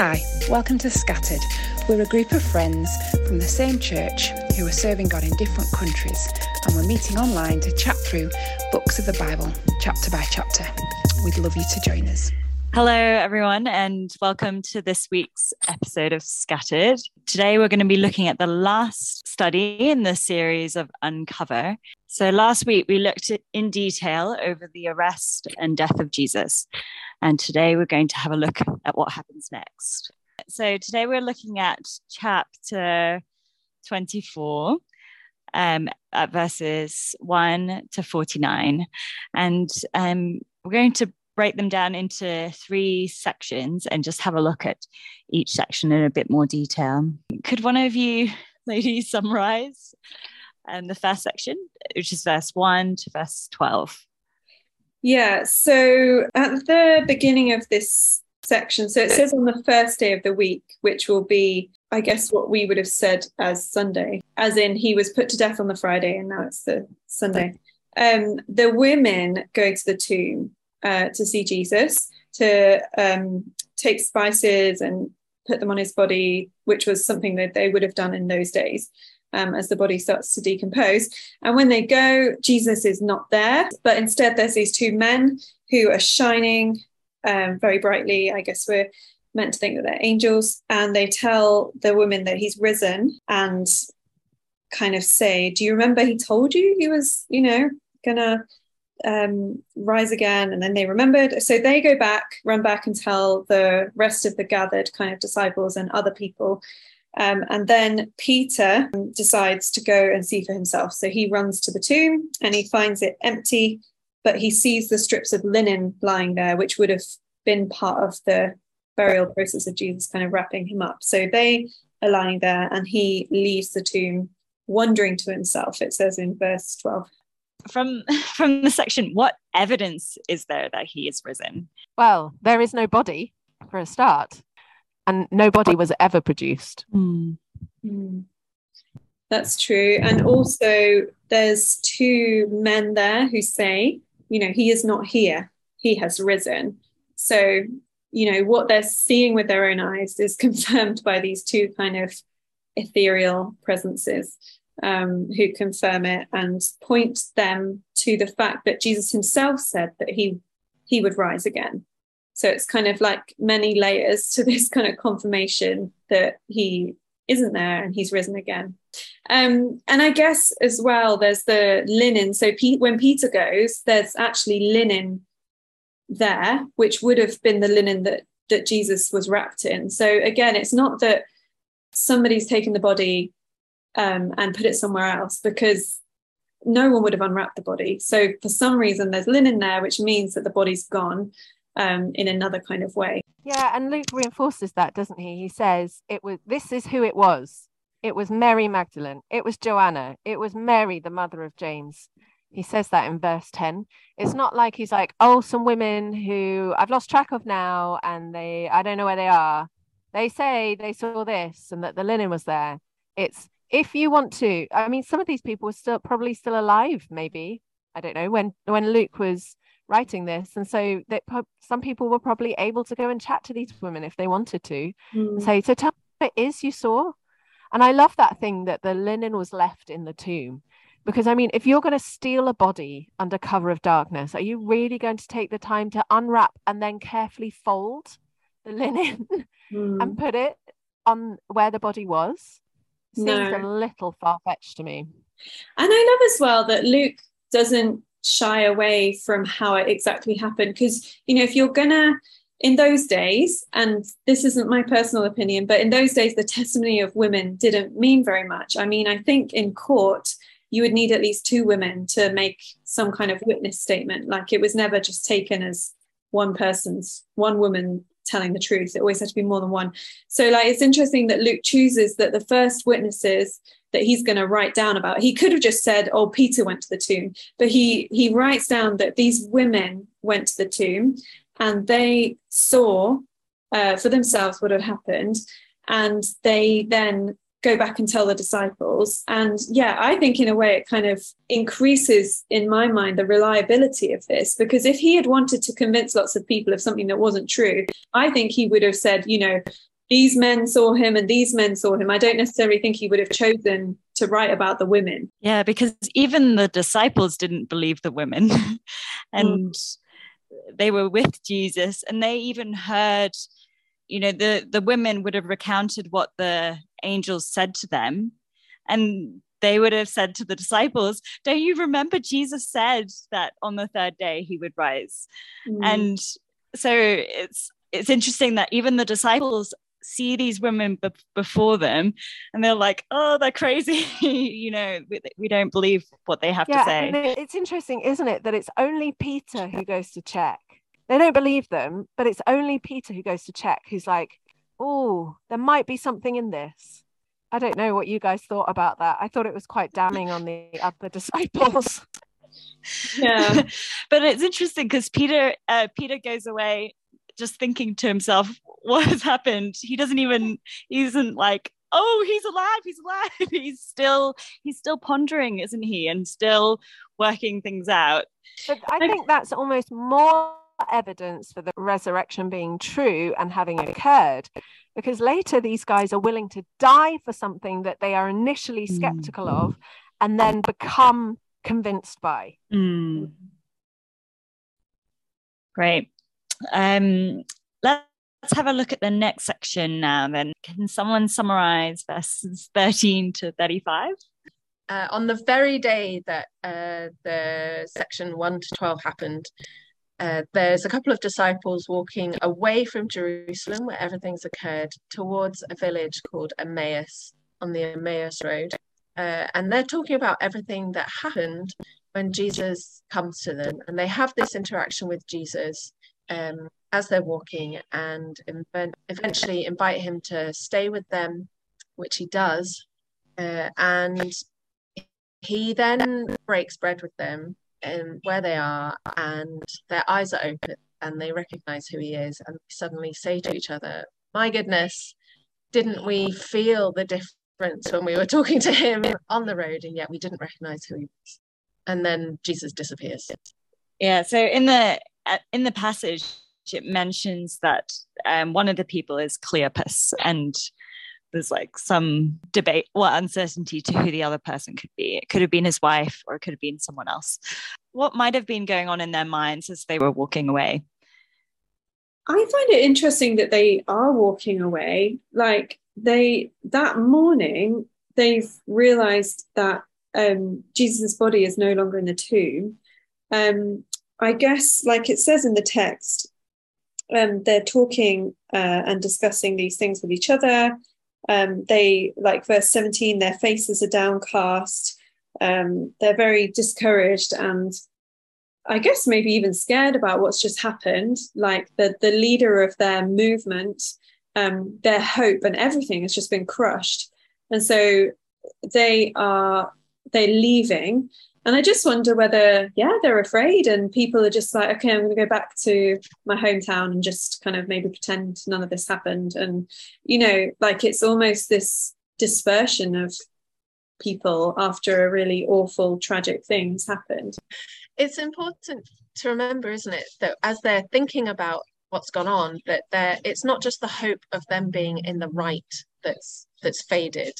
Hi, welcome to Scattered. We're a group of friends from the same church who are serving God in different countries, and we're meeting online to chat through books of the Bible, chapter by chapter. We'd love you to join us. Hello, everyone, and welcome to this week's episode of Scattered. Today, we're going to be looking at the last study in the series of Uncover. So, last week we looked in detail over the arrest and death of Jesus. And today we're going to have a look at what happens next. So today we're looking at chapter 24, um, at verses 1 to 49. And um, we're going to break them down into three sections and just have a look at each section in a bit more detail. Could one of you ladies summarize um, the first section, which is verse 1 to verse 12? Yeah, so at the beginning of this section, so it says on the first day of the week, which will be, I guess, what we would have said as Sunday, as in he was put to death on the Friday and now it's the Sunday. Um, the women go to the tomb uh, to see Jesus, to um, take spices and put them on his body, which was something that they would have done in those days um, as the body starts to decompose. And when they go, Jesus is not there, but instead there's these two men who are shining um, very brightly. I guess we're meant to think that they're angels. And they tell the woman that he's risen and kind of say, Do you remember he told you he was, you know, gonna um, rise again? And then they remembered. So they go back, run back and tell the rest of the gathered kind of disciples and other people um, and then Peter decides to go and see for himself. So he runs to the tomb and he finds it empty, but he sees the strips of linen lying there, which would have been part of the burial process of Jesus kind of wrapping him up. So they are lying there and he leaves the tomb wondering to himself, it says in verse 12. From from the section, what evidence is there that he is risen? Well, there is no body for a start and nobody was ever produced. Mm. Mm. That's true. And also, there's two men there who say, you know, he is not here, he has risen. So, you know, what they're seeing with their own eyes is confirmed by these two kind of ethereal presences um, who confirm it and point them to the fact that Jesus himself said that he he would rise again. So it's kind of like many layers to this kind of confirmation that he isn't there and he's risen again. Um, and I guess as well, there's the linen. So Pete, when Peter goes, there's actually linen there, which would have been the linen that that Jesus was wrapped in. So again, it's not that somebody's taken the body um, and put it somewhere else because no one would have unwrapped the body. So for some reason, there's linen there, which means that the body's gone um, in another kind of way. Yeah, and Luke reinforces that, doesn't he? He says it was this is who it was. It was Mary Magdalene. It was Joanna. It was Mary, the mother of James. He says that in verse 10. It's not like he's like, oh, some women who I've lost track of now and they I don't know where they are. They say they saw this and that the linen was there. It's if you want to, I mean, some of these people were still probably still alive, maybe. I don't know when when Luke was writing this and so that some people were probably able to go and chat to these women if they wanted to mm. say so tell me what it is you saw and i love that thing that the linen was left in the tomb because i mean if you're going to steal a body under cover of darkness are you really going to take the time to unwrap and then carefully fold the linen mm. and put it on where the body was seems no. a little far-fetched to me. And i love as well that luke doesn't shy away from how it exactly happened because you know if you're gonna in those days and this isn't my personal opinion but in those days the testimony of women didn't mean very much. I mean i think in court you would need at least two women to make some kind of witness statement. Like it was never just taken as one person's one woman telling the truth it always had to be more than one so like it's interesting that luke chooses that the first witnesses that he's going to write down about. He could have just said, "Oh, Peter went to the tomb," but he he writes down that these women went to the tomb and they saw uh, for themselves what had happened, and they then go back and tell the disciples. And yeah, I think in a way it kind of increases in my mind the reliability of this because if he had wanted to convince lots of people of something that wasn't true, I think he would have said, you know, these men saw him and these men saw him. I don't necessarily think he would have chosen to write about the women. Yeah, because even the disciples didn't believe the women. and mm. they were with Jesus and they even heard, you know, the, the women would have recounted what the angels said to them. And they would have said to the disciples, Don't you remember Jesus said that on the third day he would rise? Mm. And so it's it's interesting that even the disciples see these women b- before them and they're like oh they're crazy you know we, we, don't believe what they have yeah, to say it's interesting isn't it that it's only peter who goes to check they don't believe them but it's only peter who goes to check who's like oh there might be something in this. I don't know what you guys thought about that. I thought it was quite damning on the other disciples. Yeah. But it's interesting because peter uh, peter goes away just thinking to himself what has happened? He doesn't even he isn't like oh he's alive he's alive. He's still he's still pondering isn't he and still working things out. But i think that's almost more evidence for the resurrection being true and having occurred because later these guys are willing to die for something that they are initially hmm. skeptical mm. of and then become convinced by mm. great um, let's have a look at the next section now then. Can someone summarize verses 13 to 35? Uh, on the very day that uh, the section 1 to 12 happened, uh, there's a couple of disciples walking away from Jerusalem, where everything's occurred, towards a village called Emmaus on the Emmaus Road. Uh, and they're talking about everything that happened when Jesus comes to them. And they have this interaction with Jesus um, as they're walking and eventually invite him to stay with them, which he does. Uh, and he then breaks bread with them and where they are, and their eyes are open and they recognize who he is, and suddenly say to each other, My goodness, didn't we feel the difference when we were talking to him on the road, and yet we didn't recognize who he was? And then Jesus disappears. Yeah, so in the in the passage, it mentions that um, one of the people is Cleopas, and there's like some debate, well, uncertainty to who the other person could be. It could have been his wife, or it could have been someone else. What might have been going on in their minds as they were walking away? I find it interesting that they are walking away. Like they that morning, they've realized that um, Jesus' body is no longer in the tomb. Um, I guess, like it says in the text, um, they're talking uh, and discussing these things with each other. Um, they, like verse 17, their faces are downcast. Um, they're very discouraged and I guess maybe even scared about what's just happened. Like the, the leader of their movement, um, their hope and everything has just been crushed. And so they are they're leaving and I just wonder whether, yeah, they're afraid and people are just like, okay, I'm going to go back to my hometown and just kind of maybe pretend none of this happened. And, you know, like it's almost this dispersion of people after a really awful, tragic thing has happened. It's important to remember, isn't it, that as they're thinking about what's gone on, that they're, it's not just the hope of them being in the right that's that's faded.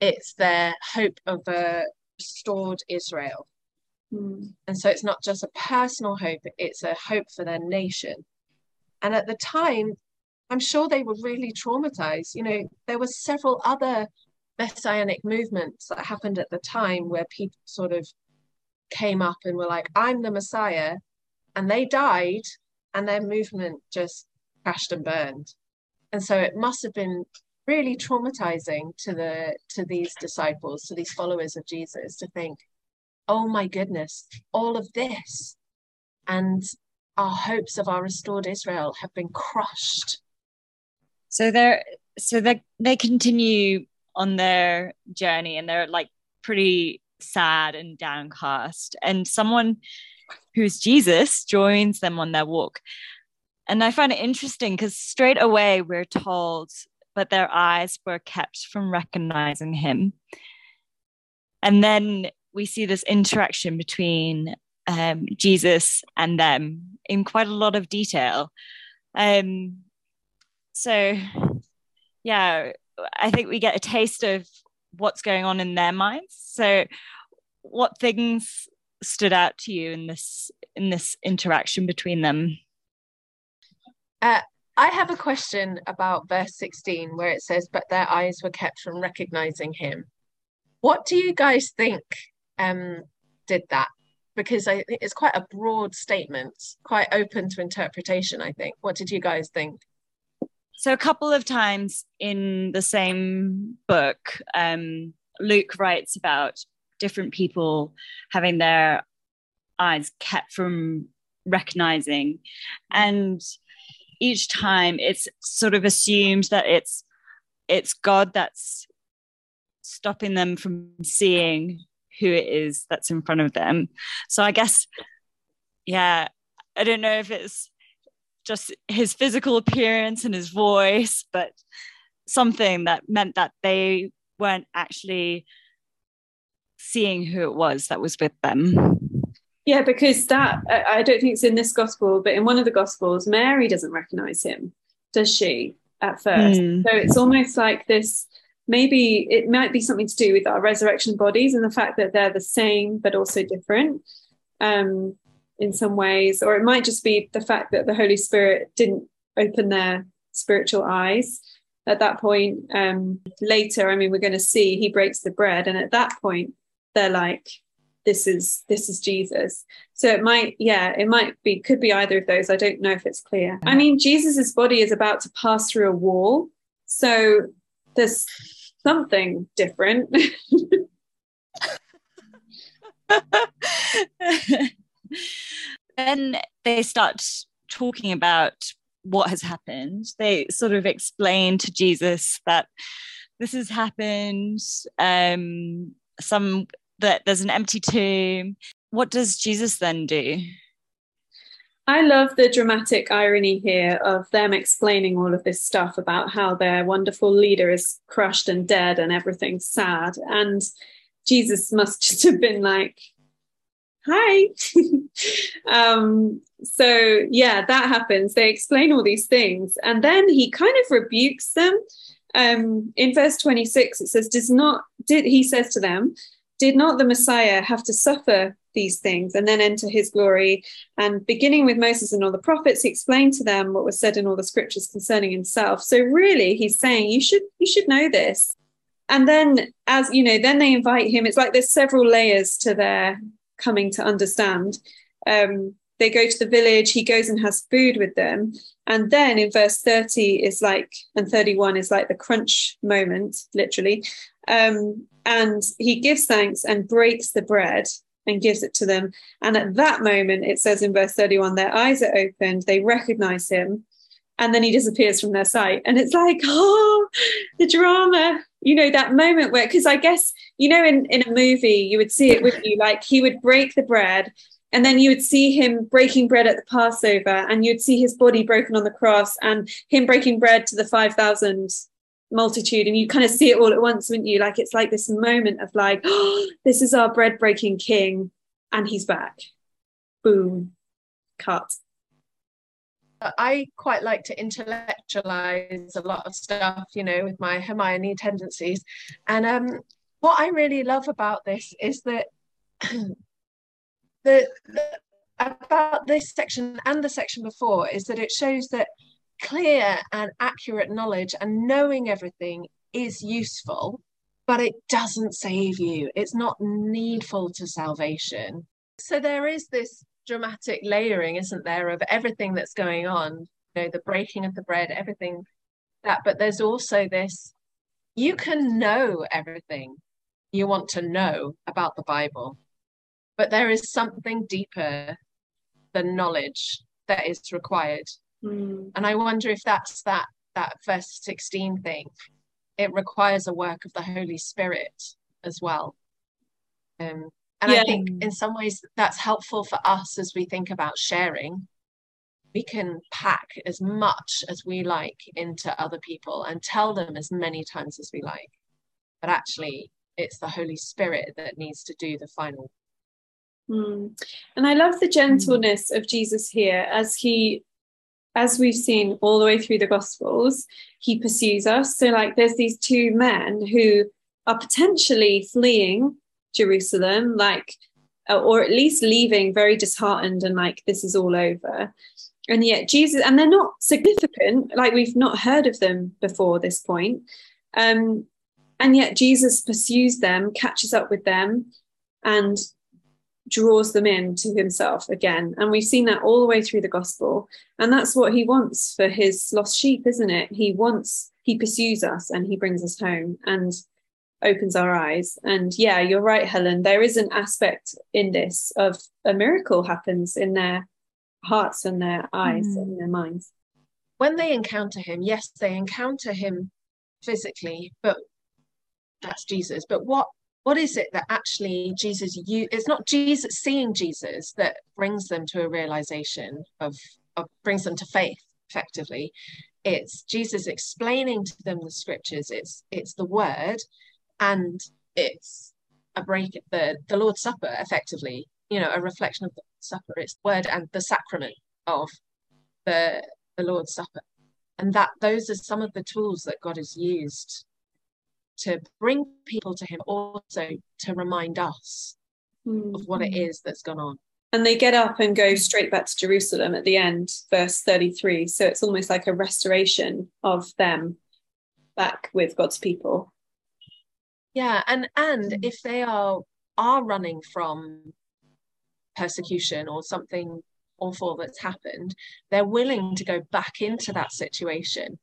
It's their hope of a restored Israel. Mm. And so it's not just a personal hope, it's a hope for their nation. And at the time, I'm sure they were really traumatized. You know, there were several other messianic movements that happened at the time where people sort of came up and were like, I'm the Messiah. And they died, and their movement just crashed and burned. And so it must have been really traumatizing to the to these disciples to these followers of jesus to think oh my goodness all of this and our hopes of our restored israel have been crushed. So they're so they they continue on their journey and they're like pretty sad and downcast. And someone who's jesus joins them on their walk. And i find it interesting because straight away we're told but their eyes were kept from recognizing him. And then we see this interaction between um, Jesus and them in quite a lot of detail. Um, so yeah, I think we get a taste of what's going on in their minds. So, what things stood out to you in this in this interaction between them? Uh, I have a question about verse 16 where it says, But their eyes were kept from recognizing him. What do you guys think um, did that? Because I think it's quite a broad statement, quite open to interpretation, I think. What did you guys think? So, a couple of times in the same book, um, Luke writes about different people having their eyes kept from recognizing. And each time it's sort of assumed that it's it's God that's stopping them from seeing who it is that's in front of them. So I guess, yeah, I don't know if it's just his physical appearance and his voice, but something that meant that they weren't actually seeing who it was that was with them. Yeah, because that I don't think it's in this gospel, but in one of the gospels, Mary doesn't recognize him, does she? At first, mm. so it's almost like this. Maybe it might be something to do with our resurrection bodies and the fact that they're the same but also different um, in some ways, or it might just be the fact that the Holy Spirit didn't open their spiritual eyes at that point. Um, later, I mean, we're going to see he breaks the bread, and at that point, they're like, this is this is jesus. So it might yeah it might be could be either of those. I don't know if it's clear. I mean jesus's body is about to pass through a wall so there's something different. Then they start talking about what has happened they sort of explain to jesus that this has happened um some that there's an empty tomb. What does Jesus then do? I love the dramatic irony here of them explaining all of this stuff about how their wonderful leader is crushed and dead and everything's sad. And Jesus must just have been like, hi. um, so, yeah, that happens. They explain all these things. And then he kind of rebukes them. Um, in verse 26, it says, Does not, did he says to them, did not the Messiah have to suffer these things and then enter his glory? And beginning with Moses and all the prophets, he explained to them what was said in all the scriptures concerning himself. So really, he's saying you should you should know this. And then, as you know, then they invite him. It's like there's several layers to their coming to understand. Um, they go to the village. He goes and has food with them. And then in verse 30 is like, and 31 is like the crunch moment, literally. Um, and he gives thanks and breaks the bread and gives it to them. And at that moment, it says in verse 31, their eyes are opened, they recognize him, and then he disappears from their sight. And it's like, oh, the drama, you know, that moment where, because I guess, you know, in, in a movie, you would see it with you, like he would break the bread. And then you would see him breaking bread at the Passover, and you'd see his body broken on the cross, and him breaking bread to the 5,000 multitude and you kind of see it all at once wouldn't you? Like it's like this moment of like oh, this is our bread breaking king and he's back. Boom. Cut. I quite like to intellectualize a lot of stuff, you know, with my Hermione tendencies. And um, what I really love about this is that the, the about this section and the section before is that it shows that clear and accurate knowledge and knowing everything is useful, but it doesn't save you. It's not needful to salvation. So there is this dramatic layering, isn't there, of everything that's going on, you know, the breaking of the bread, everything that, but there's also this you can know everything you want to know about the Bible, but there is something deeper than knowledge that is required Mm. And I wonder if that's that that verse 16 thing. It requires a work of the Holy Spirit as well. Um, and yeah. I think in some ways that's helpful for us as we think about sharing. We can pack as much as we like into other people and tell them as many times as we like. But actually, it's the Holy Spirit that needs to do the final. Mm. And I love the gentleness mm. of Jesus here as he as we've seen all the way through the Gospels, he pursues us. So, like, there's these two men who are potentially fleeing Jerusalem, like, uh, or at least leaving very disheartened and like, this is all over. And yet, Jesus, and they're not significant, like, we've not heard of them before this point. Um, and yet, Jesus pursues them, catches up with them, and draws them in to himself again. And we've seen that all the way through the gospel. And that's what he wants for his lost sheep, isn't it? He wants, he pursues us and he brings us home and opens our eyes. And yeah, you're right, Helen. There is an aspect in this of a miracle happens in their hearts and their eyes mm. and their minds. When they encounter him, yes, they encounter him physically, but that's Jesus. But what what is it that actually Jesus you it's not Jesus seeing Jesus that brings them to a realization of, of brings them to faith effectively. It's Jesus explaining to them the scriptures. It's it's the word and it's a break the the Lord's Supper effectively you know a reflection of the supper. It's the word and the sacrament of the the Lord's Supper. And that those are some of the tools that God has used to bring people to him, also to remind us mm. of what it hmm. is that's gone on. And they get up and go straight back to Jerusalem at the end, verse 33. So it's almost like a restoration of them back with God's people. Yeah, and and hmm. if they are are running from persecution or something awful that's happened, they're willing to go back into that situation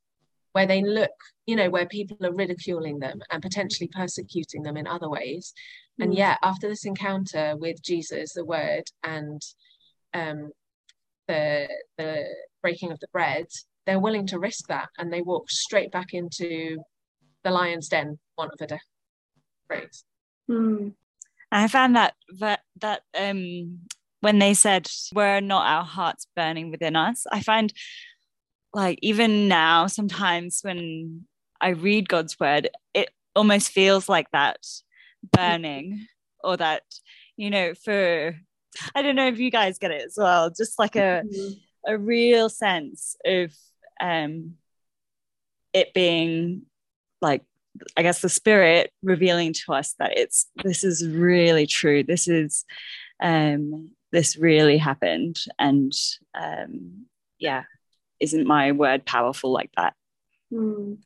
where they look, you know, where people are ridiculing them and potentially persecuting them in other ways. Mm. And yet, after this encounter with Jesus, the Word, and um, the the breaking of the bread, they're willing to risk that, and they walk straight back into the lion's den, one of the phrase. Mm. I found that that that um, when they said, "Were not our hearts burning within us?" I find like even now sometimes when i read god's word it almost feels like that burning or that you know for i don't know if you guys get it as well just like a mm-hmm. a real sense of um it being like i guess the spirit revealing to us that it's this is really true this is um this really happened and um yeah isn't my word powerful like that? Mm.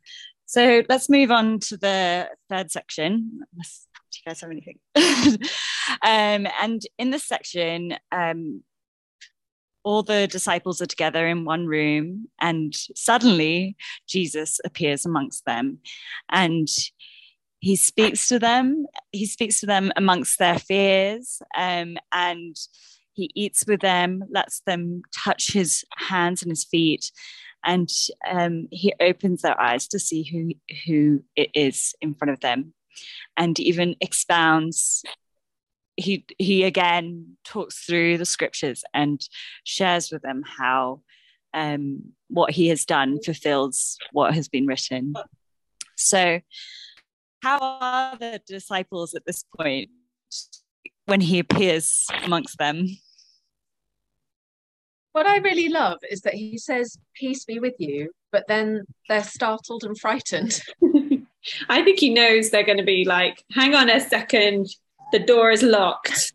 So let's move on to the third section. do you guys have anything? um, and in this section, um, all the disciples are together in one room, and suddenly Jesus appears amongst them. And he speaks to them. He speaks to them amongst their fears, um, and he eats with them, lets them touch his hands and his feet, and um, he opens their eyes to see who, who it is in front of them and even expounds he he again talks through the scriptures and shares with them how um, what he has done fulfills what has been written. So, how are the disciples at this point when he appears amongst them? What I really love is that he says, Peace be with you, but then they're startled and frightened. I think he knows they're going to be like, Hang on a second, the door is locked.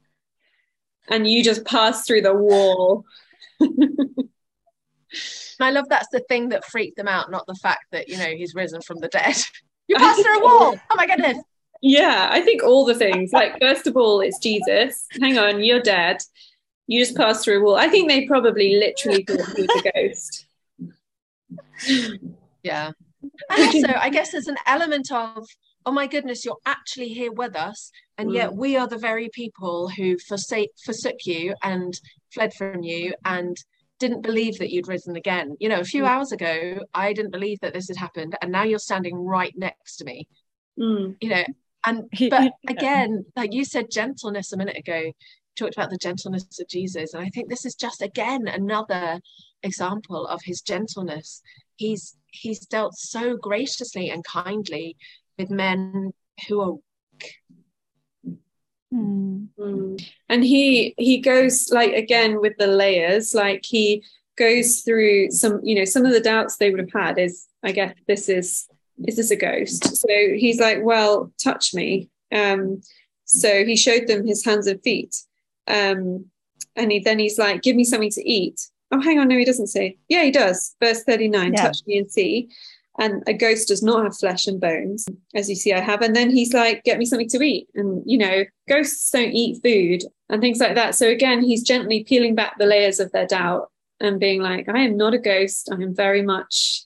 And you just pass through the wall. I love that's the thing that freaked them out, not the fact that, you know, he's risen from the dead. you pass through a wall. Oh my goodness. Yeah, I think all the things. Like, first of all, it's Jesus. Hang on, you're dead you just pass through a wall. I think they probably literally thought he was a ghost. Yeah. And also, I guess there's an element of, oh my goodness, you're actually here with us. And yet mm. we are the very people who forsake, forsook you and fled from you and didn't believe that you'd risen again. You know, a few mm. hours ago, I didn't believe that this had happened. And now you're standing right next to me. Mm. You know, and but again, like you said, gentleness a minute ago talked about the gentleness of Jesus. And I think this is just again another example of his gentleness. He's he's dealt so graciously and kindly with men who are Mm. And he he goes like again with the layers, like he goes through some, you know, some of the doubts they would have had is, I guess, this is, is this a ghost? So he's like, well, touch me. Um, so he showed them his hands and feet. Um, and he, then he's like, give me something to eat. Oh, hang on. No, he doesn't say. Yeah, he does. Verse 39 yeah. touch me and see. And a ghost does not have flesh and bones, as you see, I have. And then he's like, get me something to eat. And, you know, ghosts don't eat food and things like that. So again, he's gently peeling back the layers of their doubt and being like, I am not a ghost. I am very much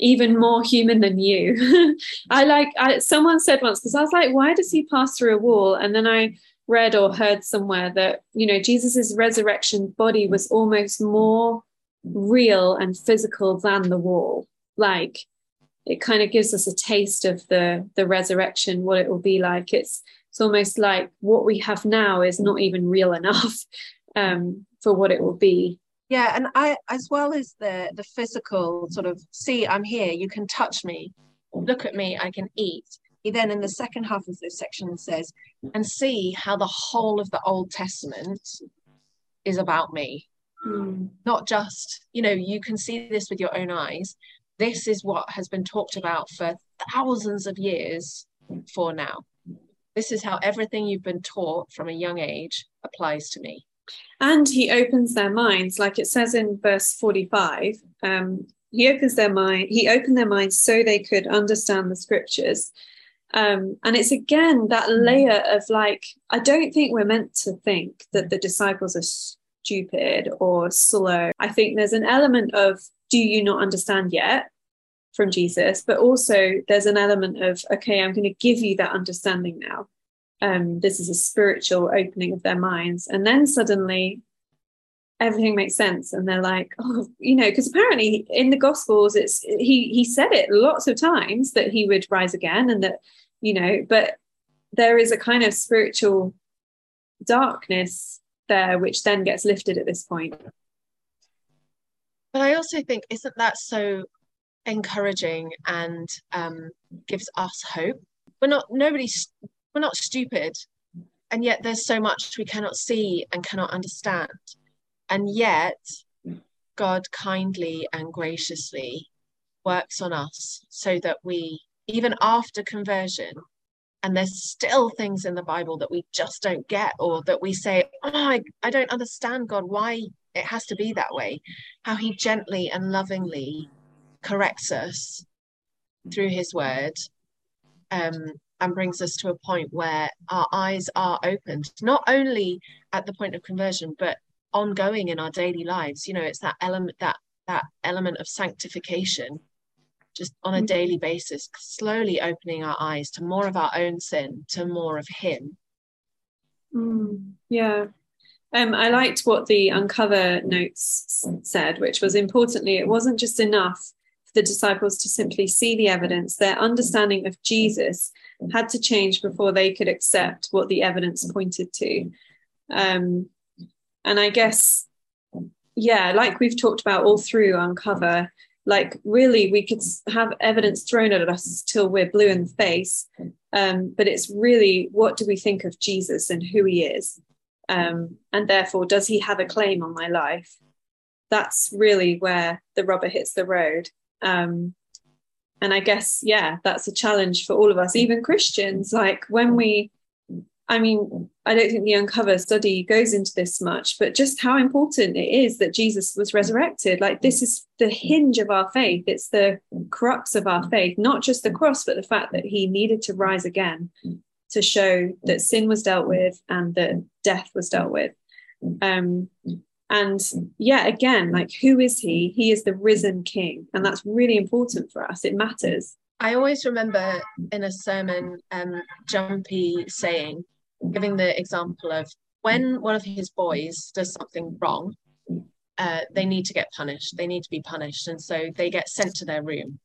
even more human than you. I like, I, someone said once, because I was like, why does he pass through a wall? And then I read or heard somewhere that you know jesus's resurrection body was almost more real and physical than the wall. Like it kind of gives us a taste of the the resurrection what it will be like. It's it's almost like what we have now is not even real enough um, for what it will be. Yeah and i as well as the the physical sort of see i'm here you can touch me look at me i can eat he then in the second half of this section says, and see how the whole of the Old Testament is about me. Mm. Not just, you know, you can see this with your own eyes. This is what has been talked about for thousands of years for now. This is how everything you've been taught from a young age applies to me. And he opens their minds, like it says in verse 45. Um, he opens their mind, he opened their minds so they could understand the scriptures um, and it's again that hmm. layer of like, I don't think we're meant to think that the disciples are stupid or slow. I think there's an element of, do you not understand yet from Jesus? But also there's an element of, okay, I'm going to give you that understanding now. Um, this is a spiritual opening of their minds. And then suddenly everything makes sense. And they're like oh you know because apparently in the gospels it's he he said it lots of times that he would rise again and that you know but there is a kind of spiritual darkness there which then gets lifted at this point. But i also think isn't that so encouraging and um, gives us hope? We're not nobody's we're not stupid and yet there's so much we cannot see and cannot understand and yet god kindly and graciously works on us so that we even after conversion and there's still things in the bible that we just don't get or that we say oh I, I don't understand god why it has to be that way. How he gently and lovingly corrects us through his word um, and brings us to a point where our eyes are opened not only at the point of conversion but ongoing in our daily lives you know it's that element that that element of sanctification just on a mm-hmm. daily basis, slowly opening our eyes to more of our own sin, to more of Him. Mm, yeah. Um, I liked what the Uncover notes said, which was importantly, it wasn't just enough for the disciples to simply see the evidence, their understanding of Jesus had to change before they could accept what the evidence pointed to. Um, and I guess, yeah, like we've talked about all through Uncover, like really we could have evidence thrown at us till we're blue in the face. Um, but it's really what do we think of jesus and who he is? Um, and therefore does he have a claim on my life? That's really where the rubber hits the road. Um, and i guess yeah that's a challenge for all of us even christians. Like when we I mean, I don't think the Uncover study goes into this much, but just how important it is that Jesus was resurrected. Like, this is the hinge of our faith, it's the crux of our faith, not just the cross, but the fact that he needed to rise again to show that sin was dealt with and that death was dealt with. Um, and yeah, again, like, who is he? He is the risen king. And that's really important for us. It matters. I always remember in a sermon, um, Jumpy saying, giving the example of when one of his boys does something wrong, uh, they need to get punished. They need to be punished, and so they get sent to their room.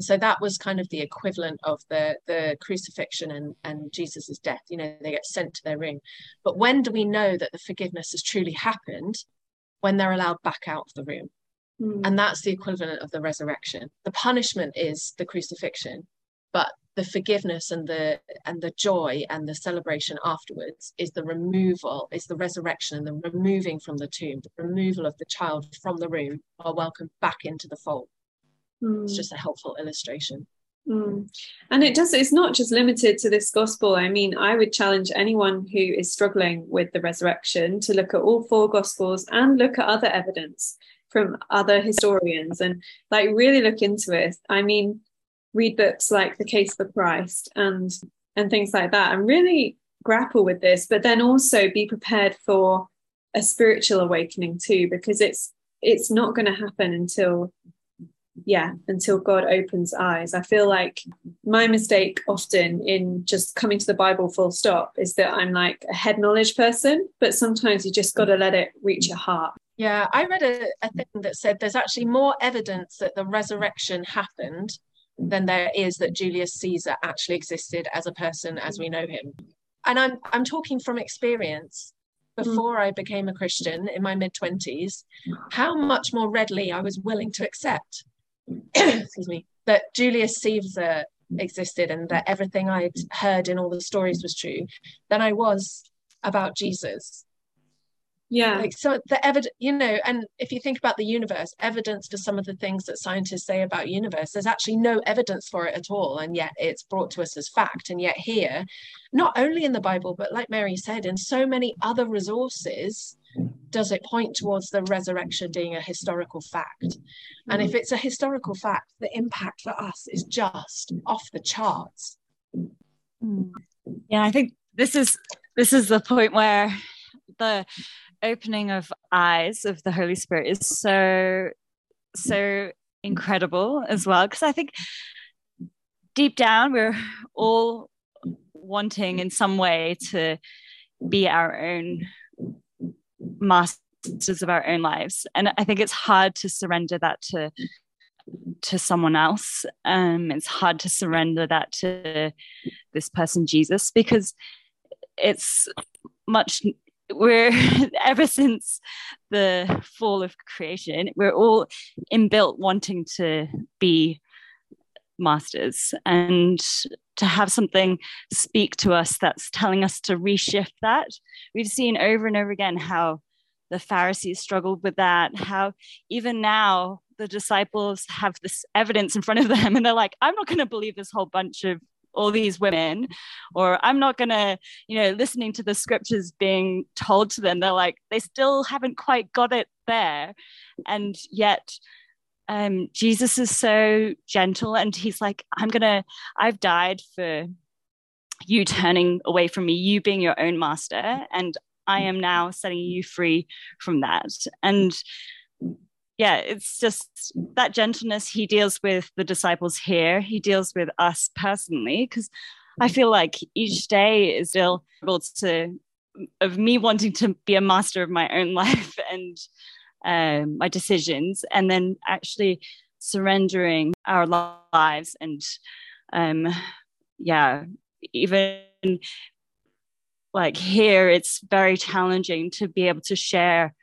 So that was kind of the equivalent of the the crucifixion and and Jesus's death. You know, they get sent to their room. But when do we know that the forgiveness has truly happened? When they're allowed back out of the room. Mm. And that's the equivalent of the resurrection. The punishment is the crucifixion, but the forgiveness and the and the joy and the celebration afterwards is the removal is the resurrection and the removing from the tomb the removal of the child from the room are welcomed back into the fold mm. it's just a helpful illustration mm. and it does it's not just limited to this gospel i mean i would challenge anyone who is struggling with the resurrection to look at all four gospels and look at other evidence from other historians and like really look into it i mean read books like The Case for Christ and and things like that and really grapple with this, but then also be prepared for a spiritual awakening too, because it's it's not going to happen until yeah until god opens eyes. I feel like my mistake often in just coming to the bible full stop is that i'm like a head knowledge person but sometimes you just got to let it reach your heart. Yeah i read a, a thing that said there's actually more evidence that the resurrection happened than there is that Julius Caesar actually existed as a person as we know him. And I'm I'm talking from experience. Before mm. I became a Christian in my mid 20s, how much more readily I was willing to accept, excuse me, that Julius Caesar existed and that everything I'd heard in all the stories was true than I was about Jesus yeah. Like so the evidence you know and if you think about the universe evidence for some of the things that scientists say about universe there's actually no evidence for it at all and yet it's brought to us as fact and yet here not only in the bible but like mary said in so many other resources does it point towards the resurrection being a historical fact. And if mm-hmm. it's a historical fact the impact for us is just off the charts. Mm. Yeah i think this is this is the point where the opening of eyes of the Holy Spirit is so, so incredible as well. Because I think deep down, we're all wanting in some way to be our own masters of our own lives. And I think it's hard to surrender that to to someone else. Um, it's hard to surrender that to this person, Jesus, because it's much we're ever since the fall of creation we're all inbuilt wanting to be masters and to have something speak to us that's telling us to reshift that. We've seen over and over again how the pharisees struggled with that how even now the disciples have this evidence in front of them and they're like i'm not going to believe this whole bunch of all these women or i'm not going to you know listening to the scriptures being told to them they're like they still haven't quite got it there. And yet um, jesus is so gentle and he's like i'm gonna i've died for you turning away from me you being your own master and i am now setting you free from that. And yeah, it's just that gentleness he deals with the disciples here. He deals with us personally because I feel like each day is still able to of me wanting to be a master of my own life and um, my decisions, and then actually surrendering our lives and um, yeah, even like here, it's very challenging to be able to share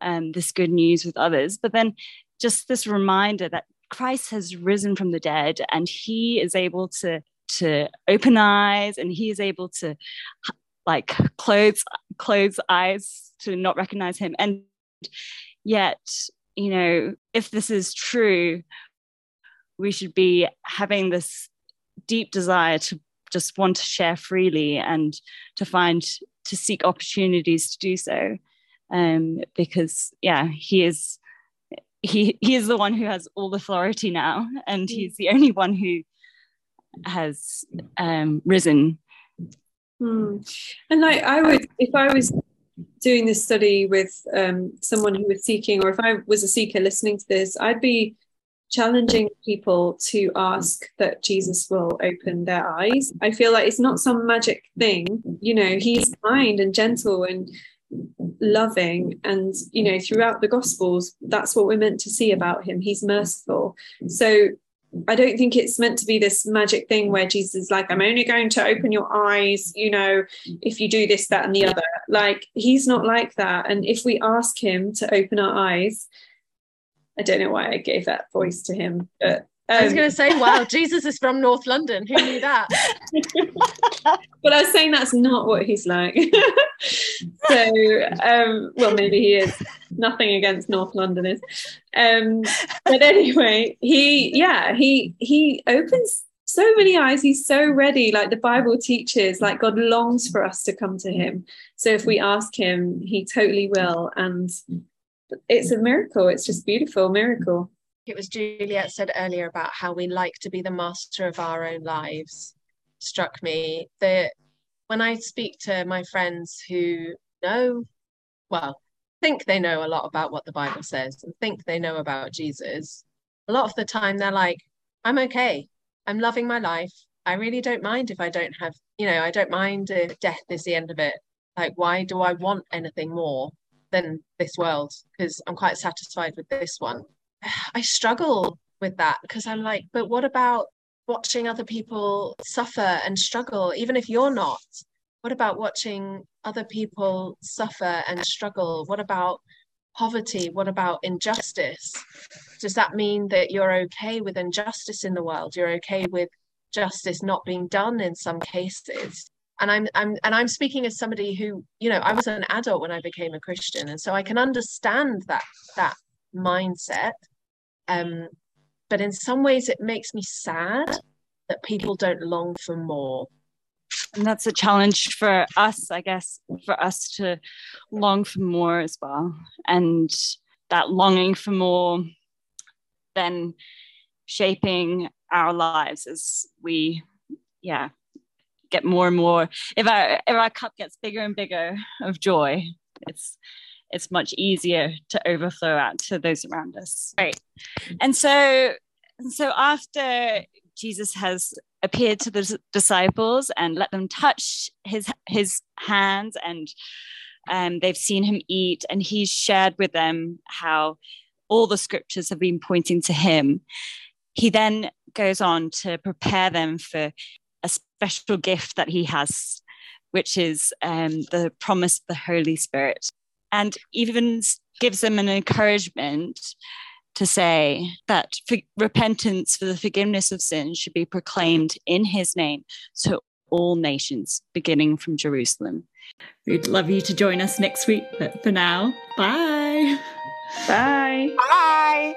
um, this good news with others. But then just this reminder that Christ has risen from the dead and he is able to to open eyes and he is able to like close close eyes to not recognize him and yet you know if this is true we should be having this deep desire to just want to share freely and to find to seek opportunities to do so um, because yeah, he is he he is the one who has all authority now, and he's the only one who has um, risen. Hmm. And like I would, if I was doing this study with um, someone who was seeking, or if I was a seeker listening to this, I'd be challenging people to ask that Jesus will open their eyes. I feel like it's not some magic thing. You know, he's kind and gentle and loving and you know throughout the gospels that's what we're meant to see about him he's merciful so I don't think it's meant to be this magic thing where Jesus is like, I'm only going to open your eyes, you know, if you do this, that, and the other. Like, he's not like that. And if we ask him to open our eyes, I don't know why I gave that voice to him, but I was going to say, wow, Jesus is from North London. Who knew that? but I was saying that's not what he's like. so, um, well, maybe he is. Nothing against North Londoners. Um, but anyway, he, yeah, he he opens so many eyes. He's so ready. Like the Bible teaches, like God longs for us to come to Him. So if we ask Him, He totally will. And it's a miracle. It's just beautiful miracle it was Juliet said earlier about how we like to be the master of our own lives struck me that when I speak to my friends who know, well, think they know a lot about what the Bible says and think they know about Jesus, a lot of the time they're like, I'm okay. I'm loving my life. I really don't mind if I don't have, you know, I don't mind if death is the end of it. Like, why do I want anything more than this world? Because I'm quite satisfied with this one. I struggle with that because I'm like, but what about watching other people suffer and struggle, even if you're not? What about watching other people suffer and struggle? What about poverty? What about injustice? Does that mean that you're okay with injustice in the world? You're okay with justice not being done in some cases? And I'm I'm and I'm speaking as somebody who, you know, I was an adult when I became a Christian. And so I can understand that that mindset. Um, but in some ways, it makes me sad that people don't long for more. And that's a challenge for us, I guess, for us to long for more as well. And that longing for more, then shaping our lives as we, yeah, get more and more. If our if our cup gets bigger and bigger of joy, it's it's much easier to overflow out to those around us. Right. And so, so after Jesus has appeared to the disciples and let them touch his his hands and um, they've seen him eat and he's shared with them how all the scriptures have been pointing to him he then goes on to prepare them for a special gift that he has which is um, the promise of the holy spirit and even gives them an encouragement to say that for repentance for the forgiveness of sins should be proclaimed in his name to all nations, beginning from Jerusalem. We'd love you to join us next week, but for now, bye. Bye. Bye.